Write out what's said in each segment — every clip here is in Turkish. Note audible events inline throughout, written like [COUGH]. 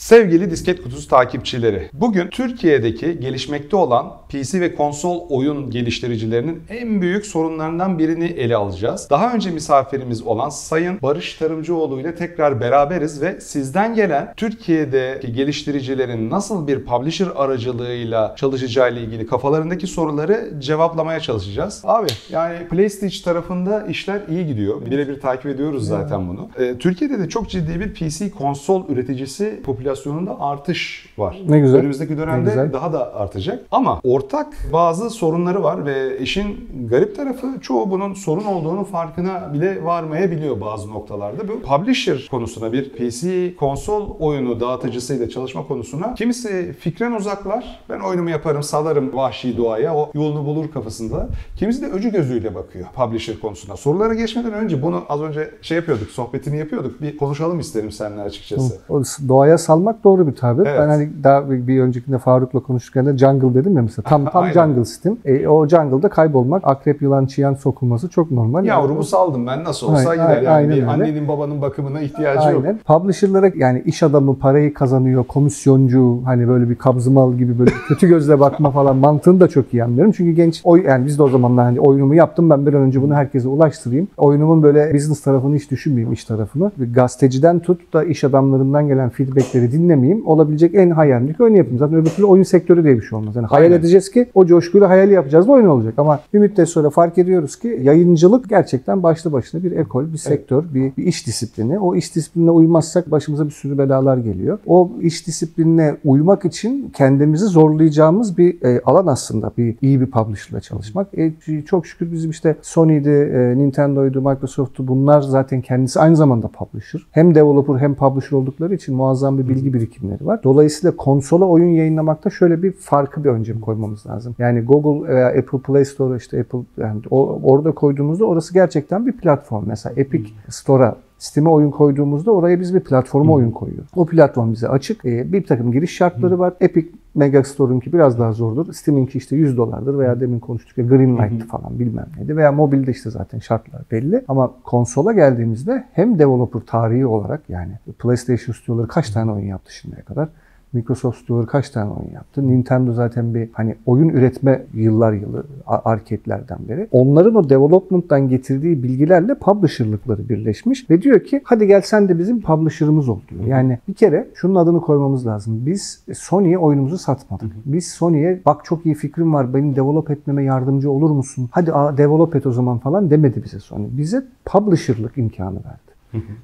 Sevgili Disket Kutusu takipçileri, bugün Türkiye'deki gelişmekte olan PC ve konsol oyun geliştiricilerinin en büyük sorunlarından birini ele alacağız. Daha önce misafirimiz olan Sayın Barış Tarımcıoğlu ile tekrar beraberiz ve sizden gelen Türkiye'deki geliştiricilerin nasıl bir publisher aracılığıyla çalışacağı ile ilgili kafalarındaki soruları cevaplamaya çalışacağız. Abi yani PlayStation tarafında işler iyi gidiyor. Birebir takip ediyoruz zaten bunu. Ee, Türkiye'de de çok ciddi bir PC konsol üreticisi popülasyonunda artış var. Ne güzel. Önümüzdeki Ne dönemde güzel. daha da artacak. Ama ortak bazı sorunları var ve işin garip tarafı çoğu bunun sorun olduğunu farkına bile varmayabiliyor bazı noktalarda. Bu publisher konusuna bir PC konsol oyunu dağıtıcısıyla çalışma konusuna kimisi fikren uzaklar. Ben oyunumu yaparım, salarım vahşi doğaya, o yolunu bulur kafasında. Kimisi de öcü gözüyle bakıyor publisher konusuna. Sorulara geçmeden önce bunu az önce şey yapıyorduk, sohbetini yapıyorduk. Bir konuşalım isterim seninle açıkçası. O doğaya salmak doğru bir tabir. Evet. Ben hani daha bir, öncekinde Faruk'la konuşurken de jungle dedim ya mesela. Tam [LAUGHS] tam jungle sistem. E, o jungle'da kaybolmak, akrep, yılan, çiyan sokulması çok normal. Yavrumu saldım ben nasıl olsa Aynen, gider yani. aynen öyle. annenin babanın bakımına ihtiyacı yok. Aynen. Publisher'lara yani iş adamı parayı kazanıyor, komisyoncu hani böyle bir kabzımal gibi böyle [LAUGHS] kötü gözle bakma falan mantığını da çok iyi anlıyorum. Çünkü genç oy yani biz de o zamanlar hani oyunumu yaptım ben bir an önce bunu herkese ulaştırayım. Oyunumun böyle business tarafını hiç düşünmeyeyim iş tarafını. Bir gazeteciden tut da iş adamlarından gelen feedbackleri dinlemeyeyim. Olabilecek en hayalimdeki oyunu yapayım. Zaten öbür türlü oyun sektörü diye bir şey olmaz. Yani hayal Aynen. edeceğiz ki o coşkuyla hayali yapacağız da oyun olacak. Ama bir müddet sonra fark ediyoruz ki yayıncılık gerçekten başlı başına bir ekol, bir sektör, bir, bir iş disiplini. O iş disiplinine uymazsak başımıza bir sürü belalar geliyor. O iş disiplinine uymak için kendimizi zorlayacağımız bir e, alan aslında. Bir iyi bir publisher'la çalışmak. E, çok şükür bizim işte Sony'di, e, Nintendo'ydu, Microsoft'tu bunlar zaten kendisi aynı zamanda publisher. Hem developer hem publisher oldukları için muazzam bir bilgi birikimleri var. Dolayısıyla konsola oyun yayınlamakta şöyle bir farkı bir önce koymamız lazım. Yani Google veya Apple Play Store işte Apple yani orada koyduğumuzda orası gerçekten bir platform. Mesela Epic Store'a Steam'e oyun koyduğumuzda oraya biz bir platforma oyun koyuyoruz. O platform bize açık. Ee, bir takım giriş şartları var. Epic Mega Store'unki biraz daha zordur. Steam'inki işte 100 dolardır veya demin konuştuk ya Greenlight'tı falan bilmem neydi. Veya mobilde işte zaten şartlar belli. Ama konsola geldiğimizde hem developer tarihi olarak yani PlayStation stüdyoları kaç tane oyun yaptı şimdiye kadar? Microsoft stüdyoları kaç tane oyun yaptı? Nintendo zaten bir hani oyun üretme yıllar yılı a- arcade'lerden beri. Onların o development'tan getirdiği bilgilerle publisher'lıkları birleşmiş ve diyor ki hadi gel sen de bizim publisher'ımız ol diyor. Yani bir kere şunun adını koymamız lazım. Biz Sony'ye oyunumuzu satmadık. Biz Sony'ye bak çok iyi fikrim var benim develop etmeme yardımcı olur musun? Hadi develop et o zaman falan demedi bize Sony. Bize publisher'lık imkanı verdi.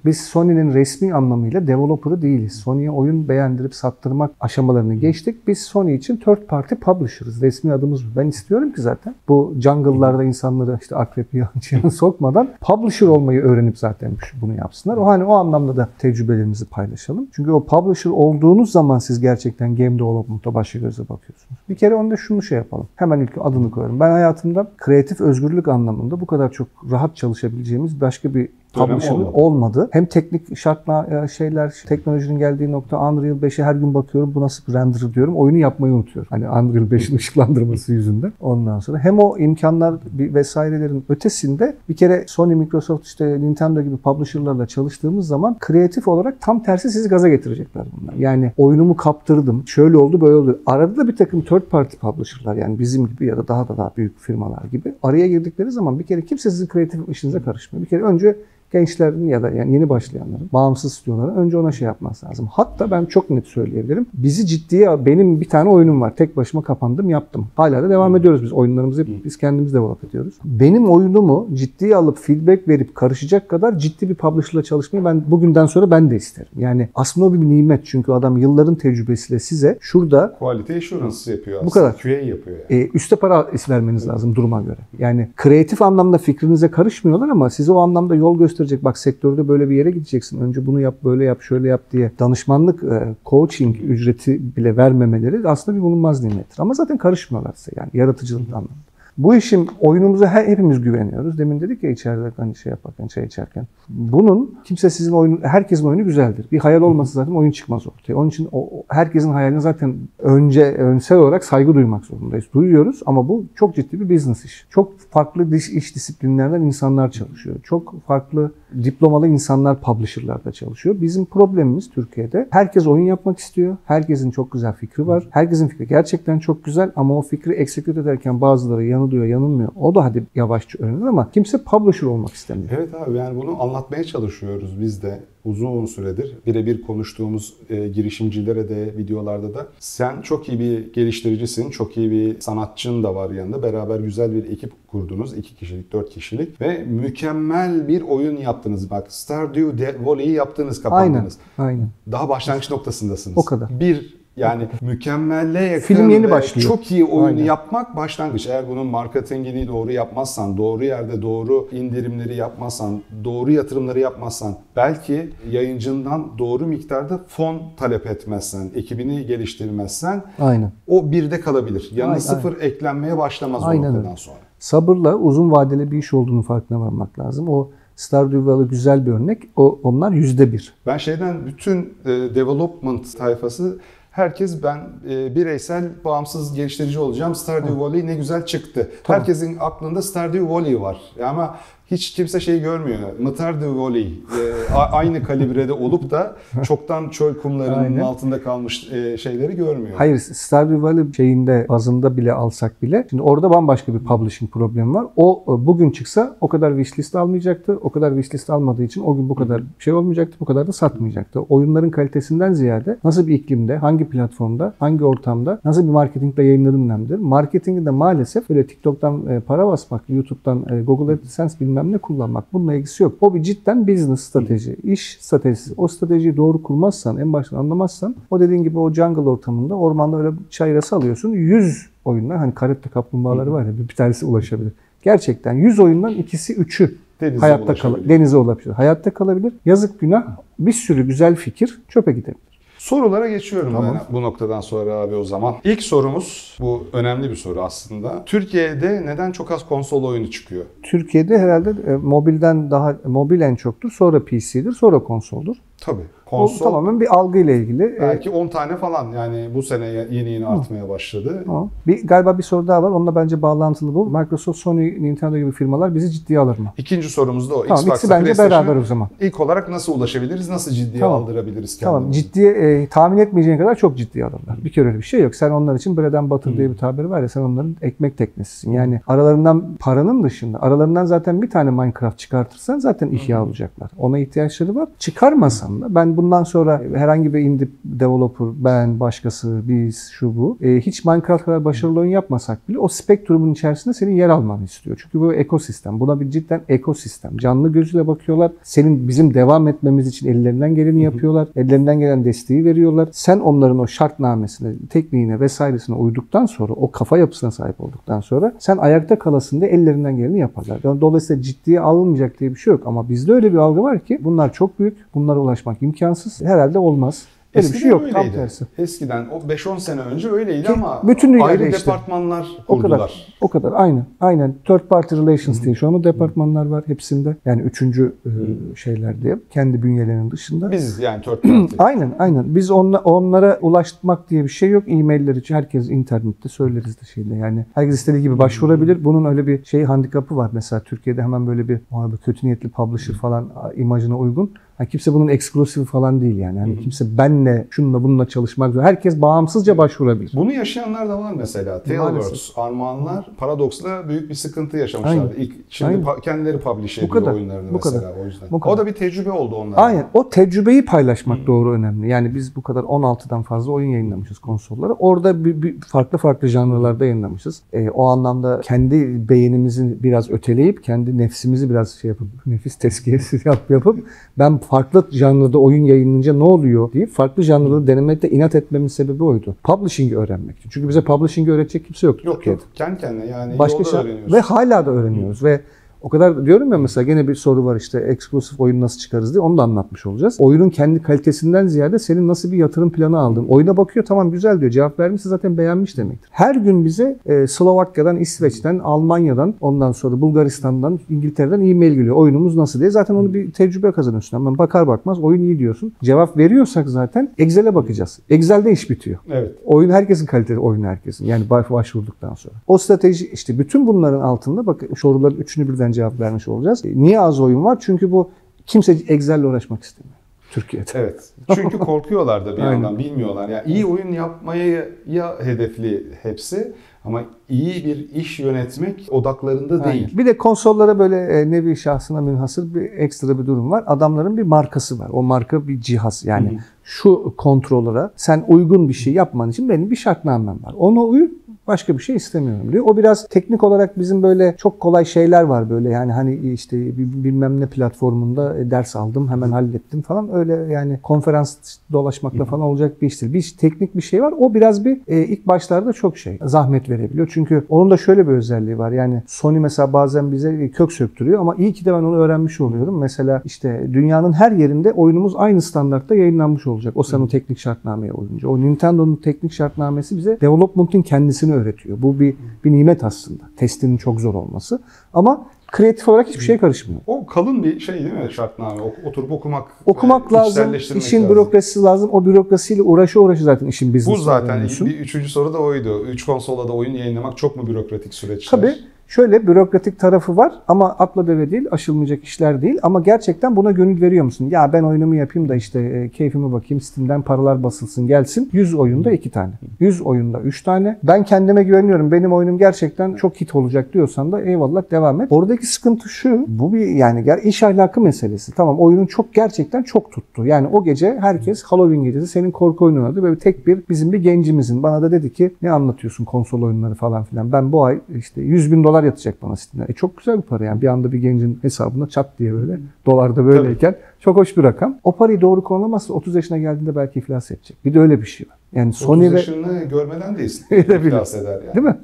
Biz Sony'nin resmi anlamıyla developer'ı değiliz. Sony'ye oyun beğendirip sattırmak aşamalarını geçtik. Biz Sony için third party publisher'ız. Resmi adımız bu. Ben istiyorum ki zaten bu jungle'larda insanları işte akrep yılan [LAUGHS] sokmadan publisher olmayı öğrenip zaten bunu yapsınlar. O hani o anlamda da tecrübelerimizi paylaşalım. Çünkü o publisher olduğunuz zaman siz gerçekten game development'a başka gözle bakıyorsunuz. Bir kere önde şunu şey yapalım. Hemen ilk adını koyarım. Ben hayatımda kreatif özgürlük anlamında bu kadar çok rahat çalışabileceğimiz başka bir Publisher olmadı. olmadı. Hem teknik şartlar e, şeyler teknolojinin geldiği nokta Unreal 5'e her gün bakıyorum bu nasıl render diyorum. Oyunu yapmayı unutuyorum. Hani Unreal 5'in ışıklandırması yüzünden. Ondan sonra hem o imkanlar vesairelerin ötesinde bir kere Sony, Microsoft işte Nintendo gibi publisher'larla çalıştığımız zaman kreatif olarak tam tersi sizi gaza getirecekler bunlar. Yani oyunumu kaptırdım. Şöyle oldu böyle oldu. Arada da bir takım third party publisher'lar yani bizim gibi ya da daha da daha büyük firmalar gibi araya girdikleri zaman bir kere kimse sizin kreatif işinize karışmıyor. Bir kere önce gençlerin ya da yani yeni başlayanların, bağımsız stüdyoların önce ona şey yapması lazım. Hatta ben çok net söyleyebilirim. Bizi ciddiye benim bir tane oyunum var. Tek başıma kapandım, yaptım. Hala da devam ediyoruz biz. Oyunlarımızı hep biz kendimiz develop ediyoruz. Benim oyunumu ciddiye alıp feedback verip karışacak kadar ciddi bir publisher'la çalışmayı ben bugünden sonra ben de isterim. Yani aslında o bir nimet çünkü adam yılların tecrübesiyle size şurada Quality assurance yapıyor Bu aslında. kadar. QA yapıyor yani. e, üste para vermeniz lazım duruma göre. Yani kreatif anlamda fikrinize karışmıyorlar ama size o anlamda yol gösterecek. Bak sektörde böyle bir yere gideceksin. Önce bunu yap, böyle yap, şöyle yap diye danışmanlık, e, coaching ücreti bile vermemeleri aslında bir bulunmaz nimettir. Ama zaten karışmıyorlar size yani yaratıcılık anlamında. Bu işin oyunumuza he- hepimiz güveniyoruz. Demin dedik ya içeride hani şey yaparken, çay içerken. Bunun kimse sizin oyunu, herkesin oyunu güzeldir. Bir hayal olmasa zaten oyun çıkmaz ortaya. Onun için o, herkesin hayalini zaten önce önsel olarak saygı duymak zorundayız. Duyuyoruz ama bu çok ciddi bir business iş. Çok farklı iş, iş disiplinlerden insanlar çalışıyor. Çok farklı diplomalı insanlar publisher'larda çalışıyor. Bizim problemimiz Türkiye'de herkes oyun yapmak istiyor. Herkesin çok güzel fikri var. Herkesin fikri gerçekten çok güzel ama o fikri execute ederken bazıları yanılıyor, yanılmıyor. O da hadi yavaşça öğrenir ama kimse publisher olmak istemiyor. Evet abi yani bunu anlatmaya çalışıyoruz biz de uzun süredir. Birebir konuştuğumuz e, girişimcilere de videolarda da sen çok iyi bir geliştiricisin, çok iyi bir sanatçın da var yanında. Beraber güzel bir ekip kurdunuz. iki kişilik, dört kişilik ve mükemmel bir oyun yaptınız. Bak Stardew Valley'i yaptınız, kapandınız. Aynen, aynen. Daha başlangıç noktasındasınız. O kadar. Bir yani mükemmelle yakın Film yeni başlıyor. çok iyi oyunu Aynen. yapmak başlangıç. Eğer bunun marketingini doğru yapmazsan, doğru yerde doğru indirimleri yapmazsan, doğru yatırımları yapmazsan, belki yayıncından doğru miktarda fon talep etmezsen, ekibini geliştirmezsen Aynen. o birde kalabilir. Yanına Aynen. sıfır eklenmeye başlamaz Aynen noktadan öyle. sonra. Sabırla uzun vadeli bir iş olduğunu farkına varmak lazım. O Stardew Valley güzel bir örnek. O, onlar yüzde bir. Ben şeyden bütün e, development tayfası herkes ben e, bireysel bağımsız geliştirici olacağım. Stardew Valley ne güzel çıktı. Tamam. Herkesin aklında Stardew Valley var. Ama hiç kimse şey görmüyor. Mıtardew Valley e, a- aynı kalibrede olup da çoktan çöl kumlarının Aynen. altında kalmış e, şeyleri görmüyor. Hayır Stardew Valley şeyinde bazında bile alsak bile şimdi orada bambaşka bir publishing problemi var. O e, bugün çıksa o kadar wishlist almayacaktı. O kadar wishlist almadığı için o gün bu kadar şey olmayacaktı. Bu kadar da satmayacaktı. Oyunların kalitesinden ziyade nasıl bir iklimde, hangi platformda, hangi ortamda, nasıl bir marketingle yayınlanır önemlidir. Marketingi de maalesef böyle TikTok'tan e, para basmak, YouTube'dan Google AdSense bilmem ne kullanmak bununla ilgisi yok. O bir cidden business strateji, iş stratejisi. O stratejiyi doğru kurmazsan, en baştan anlamazsan o dediğin gibi o jungle ortamında ormanda öyle çayrası alıyorsun. 100 oyunlar hani karette kaplumbağaları var ya bir tanesi ulaşabilir. Gerçekten 100 oyundan ikisi üçü Denize hayatta kalır. Denize ulaşabilir. Hayatta kalabilir. Yazık günah bir sürü güzel fikir çöpe gidebilir. Sorulara geçiyorum Tamam. ben bu noktadan sonra abi o zaman. İlk sorumuz bu önemli bir soru aslında. Türkiye'de neden çok az konsol oyunu çıkıyor? Türkiye'de herhalde e, mobilden daha mobil en çoktur. Sonra PC'dir, sonra konsoldur. Tabii. O Konsol tamamen bir algı ile ilgili. E, belki 10 tane falan yani bu sene yeni yeni artmaya başladı. o. Bir, galiba bir soru daha var. Onunla bence bağlantılı bu. Microsoft, Sony, Nintendo gibi firmalar bizi ciddiye alır mı? İkinci sorumuz da o. Tamam, ikisi bence beraber o zaman. İlk olarak nasıl ulaşabiliriz? Nasıl ciddiye Tamam. aldırabiliriz Tamam kendimizi? ciddiye e, tahmin etmeyeceğin kadar çok ciddiye alırlar. Bir kere öyle bir şey yok. Sen onlar için bread and butter diye bir tabir var ya sen onların ekmek teknesisin. Yani aralarından paranın dışında aralarından zaten bir tane Minecraft çıkartırsan zaten ihya olacaklar. Ona ihtiyaçları var. Çıkarmasan da ben bundan sonra herhangi bir indie developer ben başkası biz şu bu e, hiç Minecraft kadar başarılı oyun yapmasak bile o spektrumun içerisinde senin yer almanı istiyor. Çünkü bu ekosistem. Buna bir cidden ekosistem. Canlı gözüyle bakıyorlar. Senin bizim devam etmemiz için ellerinden geleni yapıyorlar. Ellerinden gelen desteği veriyorlar. Sen onların o şartnamesine, tekniğine vesairesine uyduktan sonra, o kafa yapısına sahip olduktan sonra sen ayakta kalasın diye ellerinden geleni yaparlar. Yani Dolayısıyla ciddiye alınmayacak diye bir şey yok. Ama bizde öyle bir algı var ki bunlar çok büyük. Bunlara ulaşmak imkansız. Herhalde olmaz. Öyle bir şey yok. Tam öyleydi. tersi. Eskiden o 5-10 sene önce öyleydi Ki ama bütün dünyada ayrı işte. departmanlar O kadar. O kadar. Aynen. Aynen. Third party relations diye şu anda departmanlar var hepsinde. Yani üçüncü e, şeyler diye. Kendi bünyelerinin dışında. Biz yani third party. [CLEARS THROAT] Aynen aynen. Biz onla, onlara ulaşmak diye bir şey yok. E-mailler için herkes internette söyleriz de şeyde. Yani herkes istediği gibi başvurabilir. Bunun öyle bir şey handikapı var. Mesela Türkiye'de hemen böyle bir kötü niyetli publisher falan imajına uygun. Ha, kimse bunun eksklusifi falan değil yani. Hani kimse benle şununla bununla çalışmak zorunda. Herkes bağımsızca başvurabilir. Bunu yaşayanlar da var mesela. Tailwords, Armağanlar Paradox'la büyük bir sıkıntı yaşamışlardı. Aynen. İlk şimdi Aynen. pa- kendileri publish Bu ediyor kadar. oyunlarını Bu mesela kadar. o yüzden. Bu kadar. O da bir tecrübe oldu onlar. Aynen. O tecrübeyi paylaşmak doğru önemli. Yani biz bu kadar 16'dan fazla oyun yayınlamışız konsollara. Orada bir, bir farklı farklı janrlarda yayınlamışız. E, o anlamda kendi beğenimizi biraz öteleyip kendi nefsimizi biraz şey yapıp nefis tezkiyesi [LAUGHS] yap, yapıp ben farklı janrda oyun yayınlanınca ne oluyor deyip farklı janrda denemekte inat etmemin sebebi oydu. Publishing'i öğrenmek. Çünkü bize publishing'i öğretecek kimse yoktu Yok Türkiye'de. yok kendi kendine yani Başka şey ve hala da öğreniyoruz ve O kadar diyorum ya mesela gene bir soru var işte eksklusif oyun nasıl çıkarız diye onu da anlatmış olacağız. Oyunun kendi kalitesinden ziyade senin nasıl bir yatırım planı aldın. Oyuna bakıyor tamam güzel diyor. Cevap vermişse zaten beğenmiş demektir. Her gün bize e, Slovakya'dan, İsveç'ten, Almanya'dan, ondan sonra Bulgaristan'dan, İngiltere'den e-mail geliyor. Oyunumuz nasıl diye. Zaten onu bir tecrübe kazanıyorsun. Ama bakar bakmaz oyun iyi diyorsun. Cevap veriyorsak zaten Excel'e bakacağız. Excel'de iş bitiyor. Evet. Oyun herkesin kaliteli oyun herkesin. Yani baş- başvurduktan sonra. O strateji işte bütün bunların altında bak soruların üçünü birden cevap vermiş olacağız. E, Niye az oyun var? Çünkü bu kimse Excel'le uğraşmak istemiyor. Türkiye'de. Evet. Çünkü [LAUGHS] korkuyorlar da bir yandan bilmiyorlar. Yani iyi oyun yapmaya ya hedefli hepsi ama iyi bir iş yönetmek odaklarında değil. Aynen. Bir de konsollara böyle e, nevi şahsına münhasır bir ekstra bir durum var. Adamların bir markası var. O marka bir cihaz. Yani Hı hı. şu kontrolöre sen uygun bir şey yapman için benim bir şartnamem var. Ona uy başka bir şey istemiyorum diyor. O biraz teknik olarak bizim böyle çok kolay şeyler var böyle yani hani işte bir- bilmem ne platformunda e, ders aldım hemen hallettim falan öyle yani konferans dolaşmakla falan olacak bir iştir. Bir teknik bir şey var. O biraz bir e, ilk başlarda çok şey zahmet verebiliyor. Çünkü onun da şöyle bir özelliği var. Yani Sony mesela bazen bize kök söktürüyor ama iyi ki de ben onu öğrenmiş oluyorum. Mesela işte dünyanın her yerinde oyunumuz aynı standartta yayınlanmış olacak. O senin teknik şartnameye uyunca. O Nintendo'nun teknik şartnamesi bize development'ın kendisini öğretiyor. Bu bir bir nimet aslında. Testinin çok zor olması. Ama kreatif olarak hiçbir şeye karışmıyor. O kalın bir şey değil mi şartname? Oturup okumak. Okumak ve lazım, işin lazım. bürokrasisi lazım. O bürokrasiyle uğraşı uğraşı zaten işin business. Bu zaten bir üçüncü soru da oydu. Üç konsolda da oyun yayınlamak çok mu bürokratik süreçler? Tabii şöyle bürokratik tarafı var ama atla deve değil, aşılmayacak işler değil. Ama gerçekten buna gönül veriyor musun? Ya ben oyunumu yapayım da işte e, keyfime bakayım, Steam'den paralar basılsın gelsin. 100 oyunda 2 tane. 100 oyunda 3 tane. Ben kendime güveniyorum. Benim oyunum gerçekten çok hit olacak diyorsan da eyvallah devam et. Oradaki sıkıntı şu. Bu bir yani iş ahlakı meselesi. Tamam oyunun çok gerçekten çok tuttu. Yani o gece herkes Halloween gecesi senin korku oyunu oynadı. Böyle tek bir bizim bir gencimizin bana da dedi ki ne anlatıyorsun konsol oyunları falan filan. Ben bu ay işte 100 bin dolar yatacak bana Steam'den. E çok güzel bir para yani. Bir anda bir gencin hesabına çat diye böyle dolarda böyleyken çok hoş bir rakam. O parayı doğru kullanamazsa 30 yaşına geldiğinde belki iflas edecek. Bir de öyle bir şey var. Yani 30 Sony ve yaşını görmeden değilsin. [LAUGHS] Edebilir. İflas eder yani. değil mi?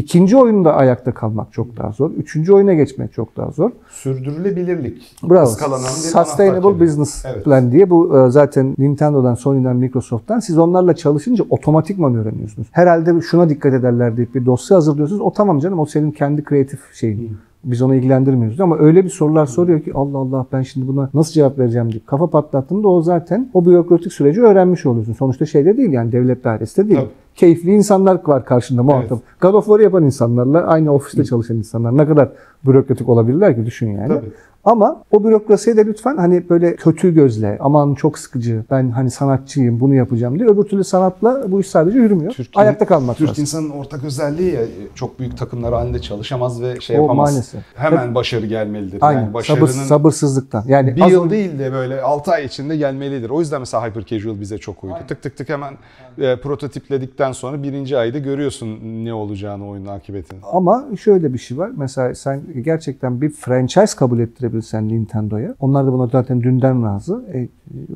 İkinci oyunda ayakta kalmak çok daha zor. Üçüncü oyuna geçmek çok daha zor. Sürdürülebilirlik. Bravo. Sustainable. Business Evet. Plan diye bu e, zaten Nintendo'dan, Sony'den, Microsoft'tan siz onlarla çalışınca otomatikman öğreniyorsunuz. Herhalde şuna dikkat ederler deyip bir dosya hazırlıyorsunuz. O tamam canım o senin kendi kreatif şeyin. Biz onu ilgilendirmiyoruz ama öyle bir sorular soruyor ki Allah Allah ben şimdi buna nasıl cevap vereceğim deyip kafa patlattığında o zaten o bürokratik süreci öğrenmiş oluyorsun. Sonuçta şeyde değil yani devlet dairesinde değil. Tabii. Keyifli insanlar var karşında muhatap. God of War yapan insanlarla aynı ofiste çalışan insanlar ne kadar bürokratik olabilirler ki düşün yani. Tabii. Ama o bürokrasiye de lütfen hani böyle kötü gözle, aman çok sıkıcı, ben hani sanatçıyım, bunu yapacağım diye. Öbür türlü sanatla bu iş sadece yürümüyor. Türkiye- Ayakta kalmak Türk lazım. insanın ortak özelliği ya çok büyük takımlar halinde çalışamaz ve şey O yapamaz. maalesef. Hemen başarı gelmelidir. Aynen. Yani başarının Sabır, sabırsızlıktan. Yani bir az yıl değil de böyle 6 ay içinde gelmelidir. O yüzden mesela Hyper Casual bize çok uydu. Tık tık tık hemen e, prototipledikten sonra birinci ayda görüyorsun ne olacağını oyunun akıbetini. Ama şöyle bir şey var. Mesela sen gerçekten bir franchise kabul ettirebilirsen Nintendo'ya. Onlar da buna zaten dünden razı. E,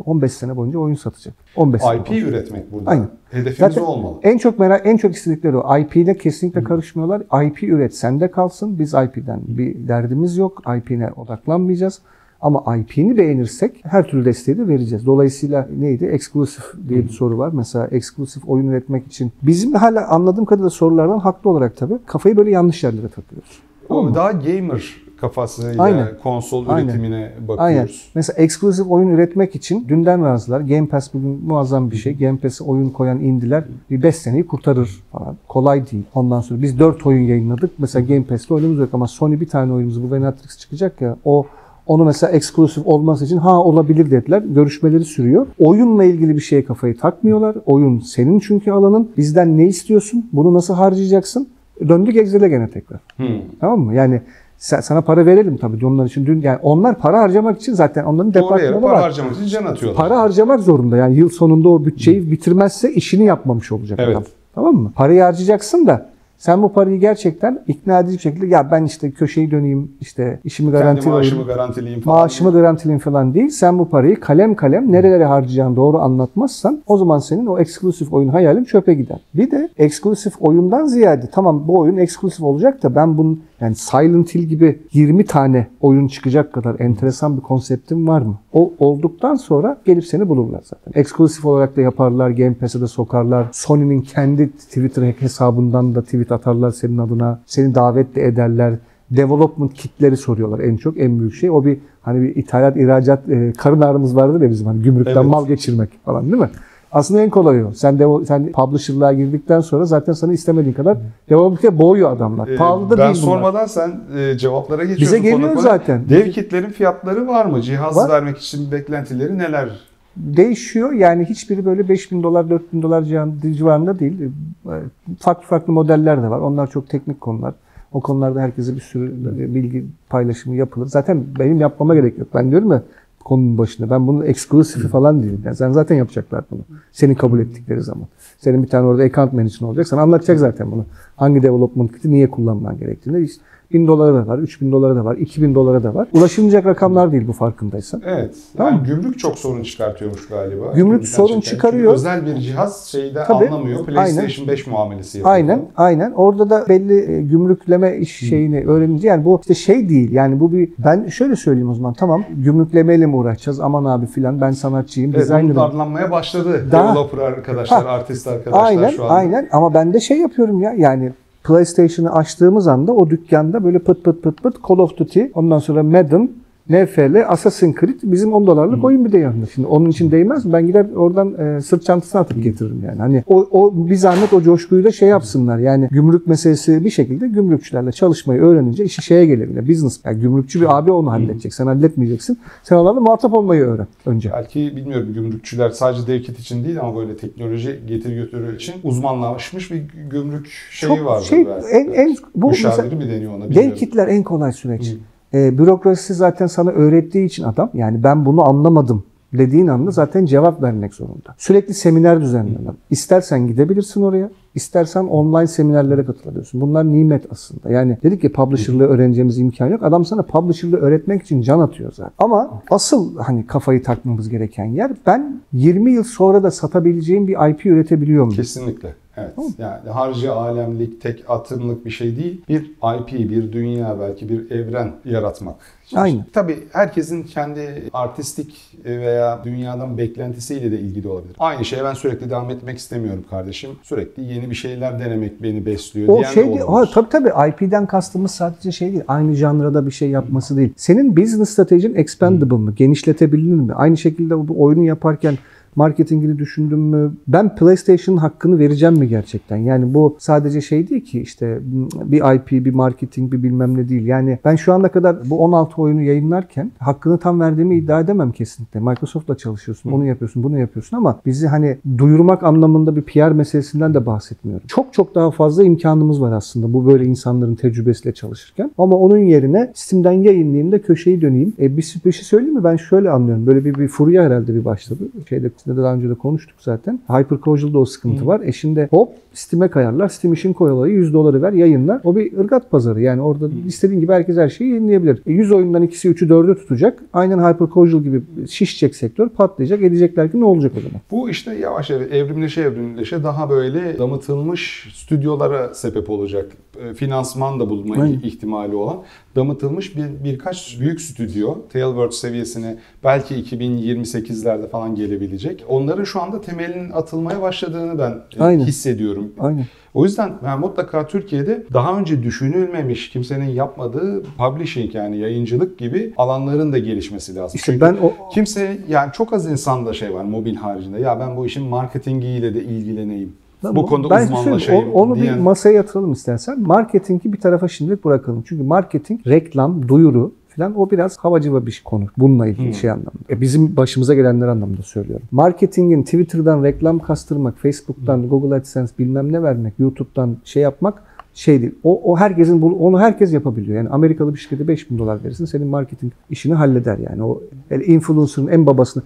15 sene boyunca oyun satacak. 15 sene IP boyunca. üretmek burada. Aynen. Hedefimiz Zaten olmalı. En çok merak, en çok istedikleri o. IP ile kesinlikle karışmıyorlar. IP üret, sende kalsın. Biz IP'den bir derdimiz yok. IP'ne odaklanmayacağız. Ama IP'ni beğenirsek her türlü desteği de vereceğiz. Dolayısıyla neydi? Exclusive diye bir soru var. Mesela exclusive oyun üretmek için. Bizim hala anladığım kadarıyla sorulardan haklı olarak tabii kafayı böyle yanlış yerlere takıyoruz. O daha gamer kafasıyla Aynen. konsol Aynen. üretimine bakıyoruz. Aynen. Mesela exclusive oyun üretmek için dünden razılar. Game Pass bugün muazzam bir şey. Game Pass'e oyun koyan indiler. Bir 5 seneyi kurtarır falan. Kolay değil. Ondan sonra biz 4 oyun yayınladık. Mesela Game Pass'te oyunumuz yok ama Sony bir tane oyunumuz bu Venatrix çıkacak ya. O onu mesela exclusive olması için ha olabilir dediler. Görüşmeleri sürüyor. Oyunla ilgili bir şeye kafayı takmıyorlar. Oyun senin çünkü alanın. Bizden ne istiyorsun? Bunu nasıl harcayacaksın? Döndük Excel'e gene tekrar. Hmm. Tamam mı? Yani sen- sana para verelim tabii onlar için. Dün yani onlar para harcamak için zaten onların Doğru departmanı para var. harcamak için can atıyorlar. Para harcamak zorunda. Yani yıl sonunda o bütçeyi bitirmezse işini yapmamış olacak Evet. adam. Tamam mı? Parayı harcayacaksın da Sen bu parayı gerçekten ikna edici bir şekilde ya ben işte köşeyi döneyim işte işimi garanti maaşımı garantileyim falan. maaşımı garantileyim falan değil. Sen bu parayı kalem kalem nerelere harcayacağını doğru anlatmazsan o zaman senin o eksklusif oyun hayalin çöpe gider. Bir de eksklusif oyundan ziyade tamam bu oyun eksklusif olacak da ben bunun yani Silent Hill gibi 20 tane oyun çıkacak kadar enteresan bir konseptim var mı? O olduktan sonra gelip seni bulurlar zaten. Eksklusif olarak da yaparlar, Game Pass'e de sokarlar. Sony'nin kendi Twitter hesabından da tweet atarlar senin adına. Seni davet de ederler. Development kitleri soruyorlar en çok en büyük şey. O bir hani bir ithalat ihracat e, karın ağrımız vardır ya bizim hani gümrükten Evet. mal geçirmek falan değil mi? Aslında en kolayı o. Sen devo, sen publisher'lığa girdikten sonra zaten sana istemediğin kadar development'e boğuyor adamlar. Ee, Pahalı da ben değil bunlar. sormadan sen e, cevaplara geçiyorsun. Bize geliyor konu zaten. Dev kitlerin fiyatları var mı? Cihaz Var. vermek için beklentileri neler? Değişiyor. Yani hiçbiri böyle 5000 dolar, 4000 dolar civan- civarında değil. Ee, Farklı farklı modeller de var. Onlar çok teknik konular. O konularda herkese bir sürü bilgi paylaşımı yapılır. Zaten benim yapmama gerek yok. Ben diyorum ya konunun başında. Ben bunun eksklusifi falan değilim. Yani sen zaten yapacaklar bunu. Seni kabul ettikleri zaman. Senin bir tane orada account manager'ın olacak. Sana anlatacak zaten bunu. Hangi development kit'i niye kullanman gerektiğini. İşte 1000 dolara da var, 3000 dolara da var, 2000 dolara da var. Ulaşılmayacak rakamlar değil bu farkındaysan. Evet. Tamam Yani gümrük çok sorun çıkartıyormuş galiba. Gümrük Gerçekten. sorun Çünkü çıkarıyor. özel bir cihaz şeyi de Tabii. anlamıyor. PlayStation 5 muamelesi yapıyor. Aynen, aynen. Orada da belli e, gümrükleme iş şeyini öğrenince yani bu işte şey değil. Yani bu bir ben şöyle söyleyeyim o zaman. Tamam, gümrüklemeyle mi uğraşacağız? Aman abi filan ben sanatçıyım, Evet, designer'ım. umutlanmaya başladı. Daha- Developer arkadaşlar, Ha. artist arkadaşlar Aynen, şu anda. aynen. Ama ben de şey yapıyorum ya. Yani PlayStation'ı açtığımız anda o dükkanda böyle pıt pıt pıt pıt Call of Duty, ondan sonra Madden, NFL, Assassin's Creed bizim 10 dolarlık oyun bir de yanında. Şimdi onun için değmez mi? Ben gider oradan e, sırt çantasına atıp getiririm yani. Hani o, o bir zahmet o coşkuyu da şey yapsınlar. Yani gümrük meselesi bir şekilde gümrükçülerle çalışmayı öğrenince işi şeye gelebilir. Business. Yani gümrükçü bir abi onu halledecek. Sen halletmeyeceksin. Sen onlarla muhatap olmayı öğren önce. Belki bilmiyorum gümrükçüler sadece dev kit için değil ama böyle teknoloji getir götürü için uzmanlaşmış bir gümrük şeyi Çok vardır şey belki. en, en bu mesela Müşaviri mi deniyor ona Dev bilmiyorum. kitler en kolay süreç. Hı. Ee, bürokrasi zaten sana öğrettiği için adam yani ben bunu anlamadım dediğin anda zaten cevap vermek zorunda. Sürekli seminer düzenliyorlar. İstersen gidebilirsin oraya, istersen online seminerlere katılabiliyorsun. Bunlar nimet aslında. Yani dedik ya publisher'lığı öğreneceğimiz imkan yok. Adam sana publisher'lığı öğretmek için can atıyor zaten. Ama asıl hani kafayı takmamız gereken yer ben 20 yıl sonra da satabileceğim bir IP üretebiliyor muyum? Kesinlikle. Evet. Yani harcı alemlik, tek atımlık bir şey değil. Bir IP, bir dünya belki bir evren yaratmak. Aynen. Tabii herkesin kendi artistik veya dünyadan beklentisiyle de ilgili olabilir. Aynı şeye ben sürekli devam etmek istemiyorum kardeşim. Sürekli yeni bir şeyler denemek beni besliyor O diyen şey de olabilir. ha, tabii tabii IP'den kastımız sadece şey değil. Aynı janrada bir şey yapması değil. Senin business stratejin expandable mı? Genişletebilir mi? Aynı şekilde bu oyunu yaparken marketingini düşündün mü? Ben PlayStation'ın hakkını vereceğim mi gerçekten? Yani bu sadece şey değil ki işte bir IP, bir marketing, bir bilmem ne değil. Yani ben şu ana kadar bu 16 oyunu yayınlarken hakkını tam verdiğimi iddia edemem kesinlikle. Microsoft'la çalışıyorsun, onu yapıyorsun, bunu yapıyorsun ama bizi hani duyurmak anlamında bir PR meselesinden de bahsetmiyorum. Çok çok daha fazla imkanımız var aslında bu böyle insanların tecrübesiyle çalışırken. Ama onun yerine Steam'den yayınlayayım da köşeyi döneyim. E bir, bir şey söyleyeyim mi? Ben şöyle anlıyorum. Böyle bir, bir furya herhalde bir başladı. Şeyde de daha önce de konuştuk zaten. Hypercausal da o sıkıntı var. E şimdi hop Steam'e kayarlar. Steam işin kolayı 100 doları ver yayınlar. O bir ırgat pazarı. Yani orada istediğin gibi herkes her şeyi yayınlayabilir. E 100 oyundan ikisi 3'ü 4'ü tutacak. Aynen Hypercausal gibi şişecek sektör patlayacak. Edecekler ki ne olacak o zaman? Bu işte yavaş yavaş evrimleşe evrimleşe daha böyle damıtılmış stüdyolara sebep olacak. E, Finansman da bulma Aynen. ihtimali olan damıtılmış bir birkaç büyük stüdyo Tailwords seviyesine belki 2028'lerde falan gelebilecek. Onların şu anda temelinin atılmaya başladığını ben e, Aynen. hissediyorum. Aynen. O yüzden yani mutlaka Türkiye'de daha önce düşünülmemiş, kimsenin yapmadığı publishing yani yayıncılık gibi alanların da gelişmesi lazım. İşte Çünkü ben o Kimse yani çok az insanda şey var mobil haricinde. Ya ben bu işin marketingiyle de ilgileneyim. Tamam. Bu konuda Ben uzmanlaşayım o- Onu diyen- bir masaya yatıralım istersen. Marketingi bir tarafa şimdilik bırakalım. Çünkü marketing, reklam, duyuru falan o biraz havacıva bir konu. Bununla ilgili Hmm. şey anlamında. E bizim başımıza gelenler anlamında söylüyorum. Marketingin Twitter'dan reklam kastırmak, Facebook'tan, Hmm. Google AdSense bilmem ne vermek, YouTube'dan şey yapmak şey değil. O, o herkesin bu- onu herkes yapabiliyor. Yani Amerikalı bir şirkete 5000 dolar verirsin senin marketing işini halleder yani. O influencer'ın en babasını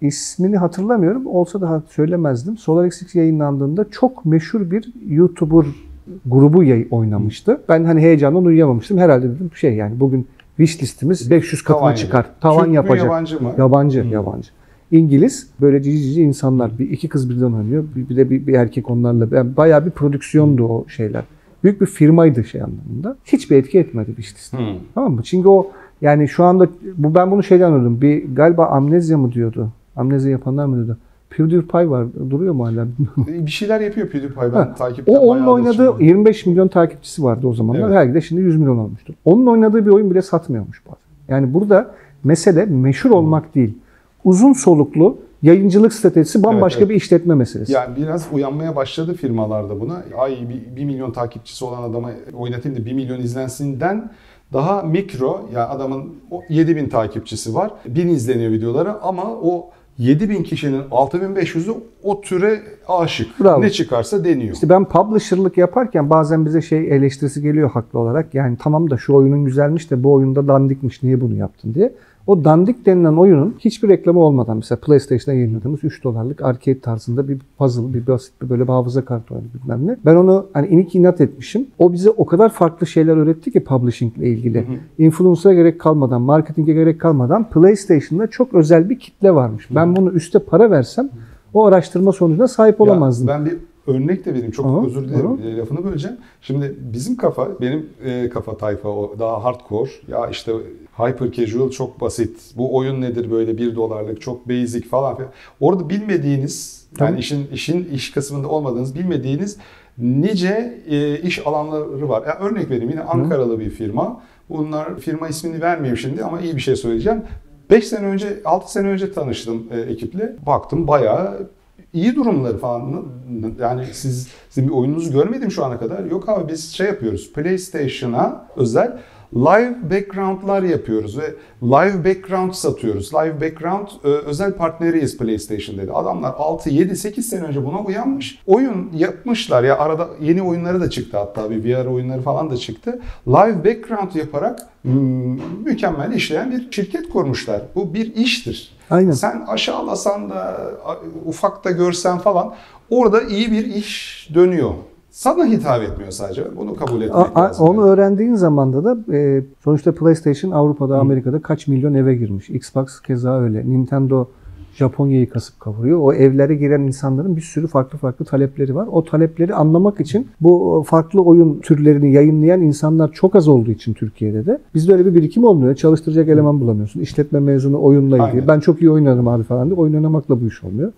İsmini hatırlamıyorum. Olsa da söylemezdim. SolarXX yayınlandığında çok meşhur bir YouTuber grubu yay- oynamıştı. Ben hani heyecandan uyuyamamıştım. Herhalde dedim şey yani bugün wish listimiz 500 katına Tavan çıkar. Tavan Türk mü, yapacak. yabancı mı? Yabancı, Hmm. yabancı. İngiliz böyle cici cici insanlar. Bir iki kız birden oynuyor. Bir, bir de bir, bir erkek onlarla. Yani bayağı bir prodüksiyondu o şeyler. Büyük bir firmaydı şey anlamında. Hiçbir etki etmedi wish list. Hmm. Tamam mı? Çünkü o yani şu anda bu ben bunu şeyden anladım. Bir galiba amnezya mı diyordu? Amnezya yapanlar mı diyordu? PewDiePie var. Duruyor mu hala? [LAUGHS] Bir şeyler yapıyor PewDiePie ben Ha, takipten o bayağıdır oynadığı şimdi. 25 milyon takipçisi vardı o zamanlar. Evet. Belki de şimdi 100 milyon olmuştur. Onun oynadığı bir oyun bile satmıyormuş bazen. Yani burada mesele meşhur olmak değil. Uzun soluklu yayıncılık stratejisi bambaşka Evet, evet. bir işletme meselesi. Yani biraz uyanmaya başladı firmalarda buna. Ay bir, bir milyon takipçisi olan adama oynatayım da 1 milyon izlensinden daha mikro ya adamın o 7000 takipçisi var. 1000 izleniyor videoları ama o 7000 kişinin 6500'ü o türe aşık. Bravo. Ne çıkarsa deniyor. İşte ben publisher'lık yaparken bazen bize şey eleştirisi geliyor haklı olarak. Yani tamam da şu oyunun güzelmiş de bu oyunda dandikmiş niye bunu yaptın diye. O dandik denilen oyunun hiçbir reklamı olmadan mesela PlayStation'da yayınladığımız 3 dolarlık arcade tarzında bir puzzle, bir basit bir böyle bir hafıza kartı oyunu bilmem ne. Ben onu hani inik inat etmişim. O bize o kadar farklı şeyler öğretti ki publishing ile ilgili. Influencer'a gerek kalmadan, marketinge gerek kalmadan PlayStation'da çok özel bir kitle varmış. Ben bunu üste para versem o araştırma sonucuna sahip Ya olamazdım. ben bir örnek de vereyim. Çok Aha, özür dilerim aha. e, lafını böleceğim. Şimdi bizim kafa, benim e, kafa tayfa o daha hardcore. Ya işte hyper casual çok basit. Bu oyun nedir böyle 1 dolarlık çok basic falan filan. Orada bilmediğiniz yani Tabii. işin işin iş kısmında olmadığınız bilmediğiniz nice e, iş alanları var. Ya örnek vereyim yine Ankaralı bir firma. Bunlar firma ismini vermeyeyim şimdi ama iyi bir şey söyleyeceğim. 5 sene önce, 6 sene önce tanıştım e, ekiple. Baktım bayağı iyi durumları falan. Yani siz sizin bir oyununuzu görmedim şu ana kadar. Yok abi biz şey yapıyoruz. PlayStation'a özel live background'lar yapıyoruz ve live background satıyoruz. Live background e, özel partneriyiz PlayStation dedi. Adamlar 6 7 8 sene önce buna uyanmış. Oyun yapmışlar ya arada yeni oyunları da çıktı hatta bir VR oyunları falan da çıktı. Live background yaparak mm, mükemmel işleyen bir şirket kurmuşlar. Bu bir iştir. Aynen. Sen aşağılasan da ufakta görsen falan orada iyi bir iş dönüyor. Sana hitap etmiyor sadece. Bunu kabul etmek A- lazım. onu öğrendiğin zamanda da e, sonuçta PlayStation Avrupa'da, Amerika'da kaç milyon eve girmiş. Xbox keza öyle. Nintendo Japonya'yı kasıp kavuruyor. O evlere giren insanların bir sürü farklı farklı talepleri var. O talepleri anlamak için bu farklı oyun türlerini yayınlayan insanlar çok az olduğu için Türkiye'de de bizde öyle bir birikim olmuyor. Çalıştıracak eleman bulamıyorsun. İşletme mezunu oyunla ilgili. Aynen. Ben çok iyi oynarım abi falan diye oyun oynamakla bu iş olmuyor.